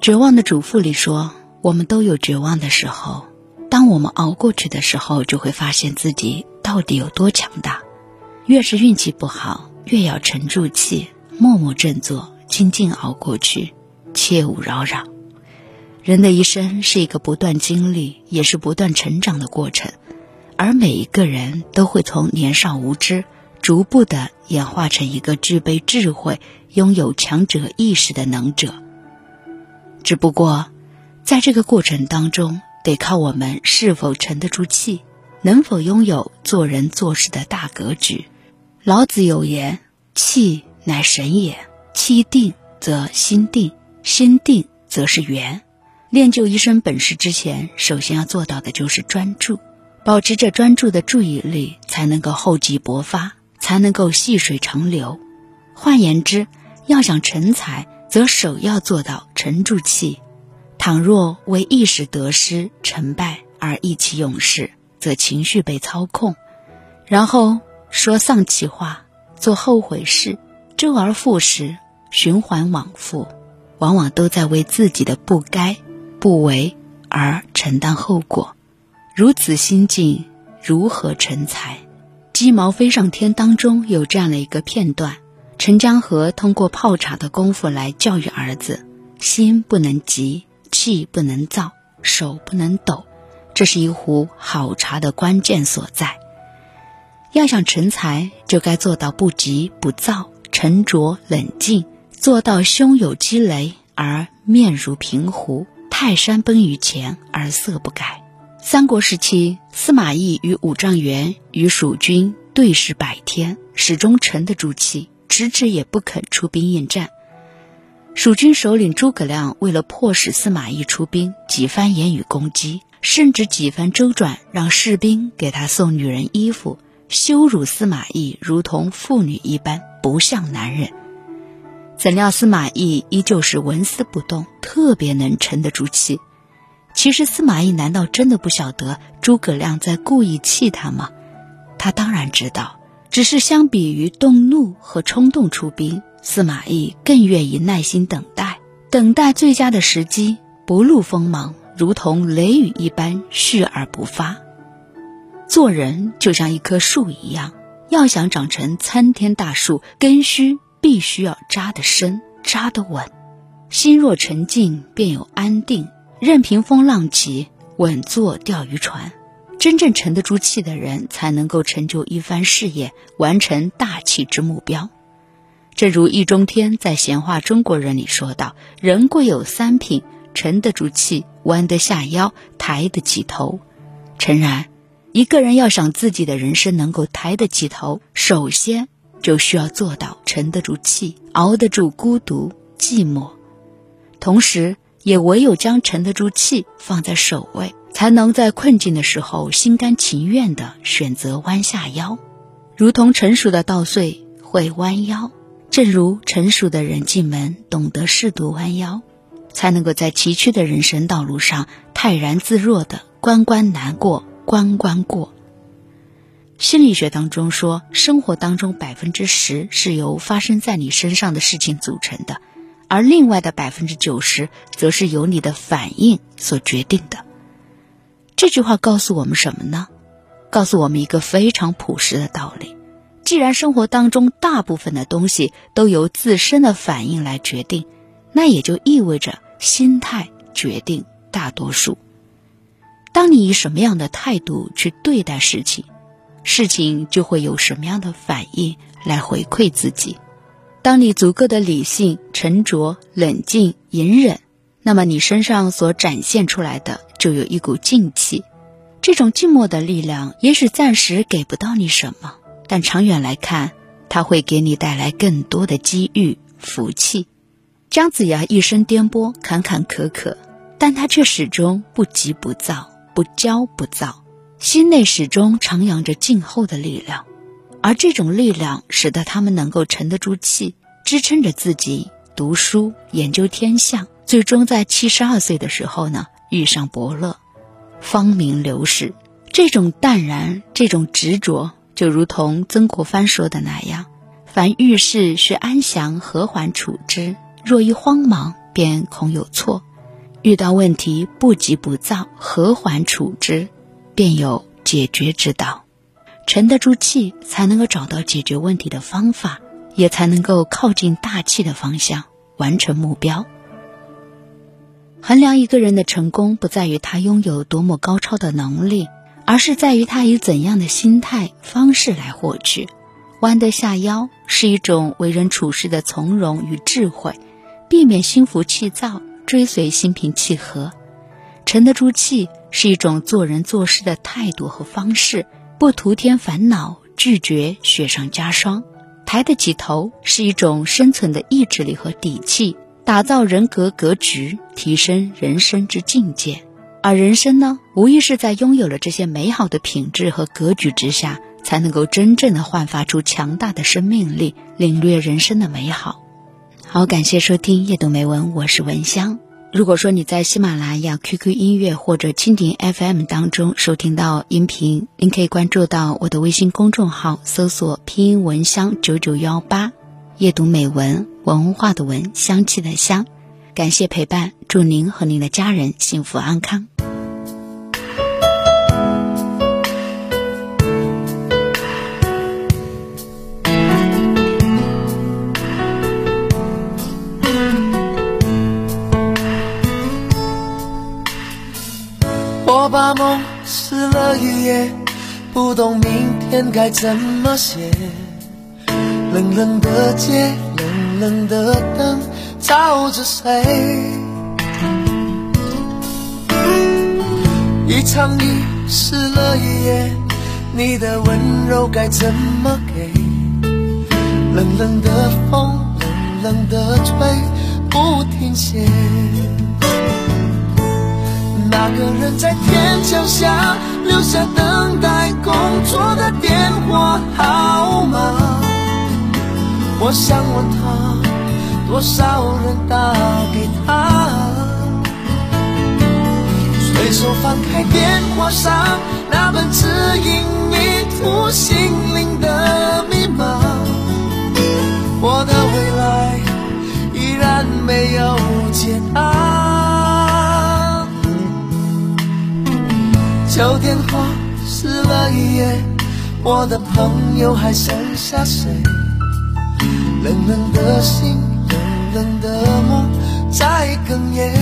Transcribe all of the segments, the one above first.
绝望的主妇里说：“我们都有绝望的时候，当我们熬过去的时候，就会发现自己到底有多强大。越是运气不好，越要沉住气，默默振作，静静熬过去，切勿扰扰。人的一生是一个不断经历，也是不断成长的过程，而每一个人都会从年少无知，逐步的演化成一个具备智慧、拥有强者意识的能者。只不过，在这个过程当中，得靠我们是否沉得住气，能否拥有做人做事的大格局。老子有言：“气乃神也，气定则心定，心定则是圆。”练就一身本事之前，首先要做到的就是专注，保持着专注的注意力，才能够厚积薄发，才能够细水长流。换言之，要想成才。则首要做到沉住气，倘若为一时得失、成败而意气用事，则情绪被操控，然后说丧气话，做后悔事，周而复始，循环往复，往往都在为自己的不该、不为而承担后果。如此心境，如何成才？鸡毛飞上天当中有这样的一个片段。陈江河通过泡茶的功夫来教育儿子：心不能急，气不能躁，手不能抖，这是一壶好茶的关键所在。要想成才，就该做到不急不躁，沉着冷静，做到胸有积雷而面如平湖，泰山崩于前而色不改。三国时期，司马懿与五丈原与蜀军对视百天，始终沉得住气。迟迟也不肯出兵应战。蜀军首领诸葛亮为了迫使司马懿出兵，几番言语攻击，甚至几番周转，让士兵给他送女人衣服，羞辱司马懿如同妇女一般，不像男人。怎料司马懿依旧是纹丝不动，特别能沉得住气。其实司马懿难道真的不晓得诸葛亮在故意气他吗？他当然知道。只是相比于动怒和冲动出兵，司马懿更愿意耐心等待，等待最佳的时机，不露锋芒，如同雷雨一般蓄而不发。做人就像一棵树一样，要想长成参天大树，根须必须要扎得深，扎得稳。心若沉静，便有安定，任凭风浪起，稳坐钓鱼船。真正沉得住气的人，才能够成就一番事业，完成大气之目标。正如易中天在《闲话中国人》里说道：“人贵有三品：沉得住气、弯得下腰、抬得起头。”诚然，一个人要想自己的人生能够抬得起头，首先就需要做到沉得住气，熬得住孤独寂寞，同时也唯有将沉得住气放在首位。才能在困境的时候心甘情愿地选择弯下腰，如同成熟的稻穗会弯腰，正如成熟的人进门懂得适度弯腰，才能够在崎岖的人生道路上泰然自若的关关难过关关过。心理学当中说，生活当中百分之十是由发生在你身上的事情组成的，而另外的百分之九十则是由你的反应所决定的。这句话告诉我们什么呢？告诉我们一个非常朴实的道理：既然生活当中大部分的东西都由自身的反应来决定，那也就意味着心态决定大多数。当你以什么样的态度去对待事情，事情就会有什么样的反应来回馈自己。当你足够的理性、沉着、冷静、隐忍，那么你身上所展现出来的。就有一股静气，这种静默的力量，也许暂时给不到你什么，但长远来看，它会给你带来更多的机遇、福气。姜子牙一生颠簸、坎坎坷坷，但他却始终不急不躁、不骄不躁，心内始终徜徉着静候的力量，而这种力量使得他们能够沉得住气，支撑着自己读书研究天象，最终在七十二岁的时候呢。遇上伯乐，芳名流逝。这种淡然，这种执着，就如同曾国藩说的那样：“凡遇事须安详和缓处之，若一慌忙，便恐有错。遇到问题不急不躁，和缓处之，便有解决之道。沉得住气，才能够找到解决问题的方法，也才能够靠近大气的方向，完成目标。衡量一个人的成功，不在于他拥有多么高超的能力，而是在于他以怎样的心态方式来获取。弯得下腰是一种为人处事的从容与智慧，避免心浮气躁，追随心平气和。沉得住气是一种做人做事的态度和方式，不徒添烦恼，拒绝雪上加霜。抬得起头是一种生存的意志力和底气。打造人格格局，提升人生之境界，而人生呢，无疑是在拥有了这些美好的品质和格局之下，才能够真正的焕发出强大的生命力，领略人生的美好。好，感谢收听夜读美文，我是文香。如果说你在喜马拉雅、QQ 音乐或者蜻蜓 FM 当中收听到音频，您可以关注到我的微信公众号，搜索拼音文香九九幺八。夜读美文，文化的文，香气的香。感谢陪伴，祝您和您的家人幸福安康。我把梦撕了一页，不懂明天该怎么写。冷冷的街，冷冷的灯，照着谁？一场雨湿了一夜，你的温柔该怎么给？冷冷的风，冷冷的吹，不停歇。那个人在天桥下留下等待工作的电话号。我想问他，多少人打给他？随手翻开电话上那本指引迷途心灵的密码，我的未来依然没有解答。旧电话撕了一页，我的朋友还剩下谁？冷冷的心，冷冷的梦在哽咽。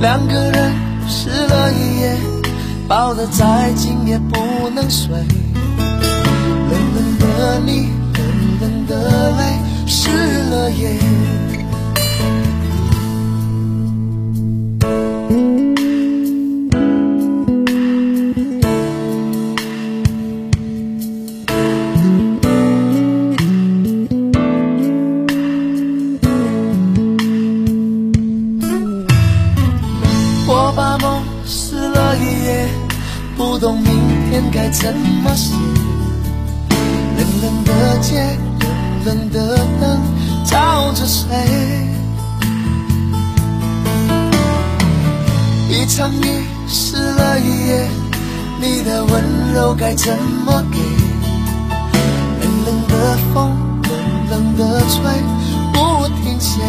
两个人湿了一夜，抱得再紧也不能睡。冷冷的你，冷冷的泪，湿了夜。场雨湿了一夜，你的温柔该怎么给？冷冷的风，冷冷的吹，不停歇。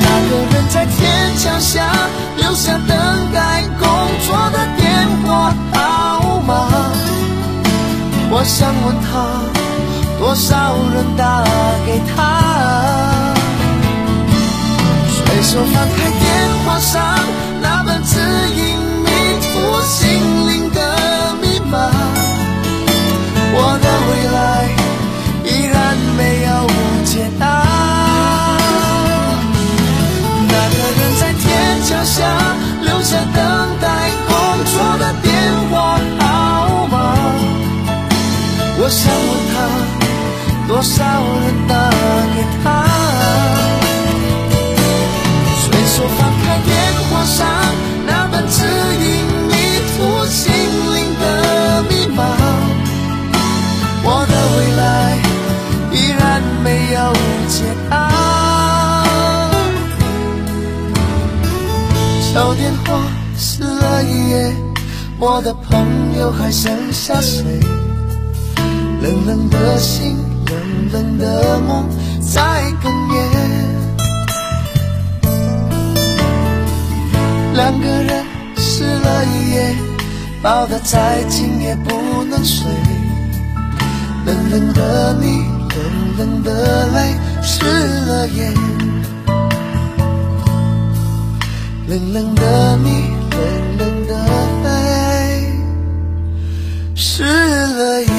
那个人在天桥下留下等待。工作的电话号码，我想问他，多少人打给他？随手翻开电画上那本指引迷途心灵的密码，我的未来依然没有解答。那个人在天桥下留下等待。工作的电话号码，我想问他，多少人打小电话撕了一页。我的朋友还剩下谁？冷冷的心，冷冷的梦。在哽咽。两个人湿了一夜，抱得再紧也不能睡。冷冷的你，冷冷的泪，湿了眼。冷冷的你，冷冷的泪，湿了。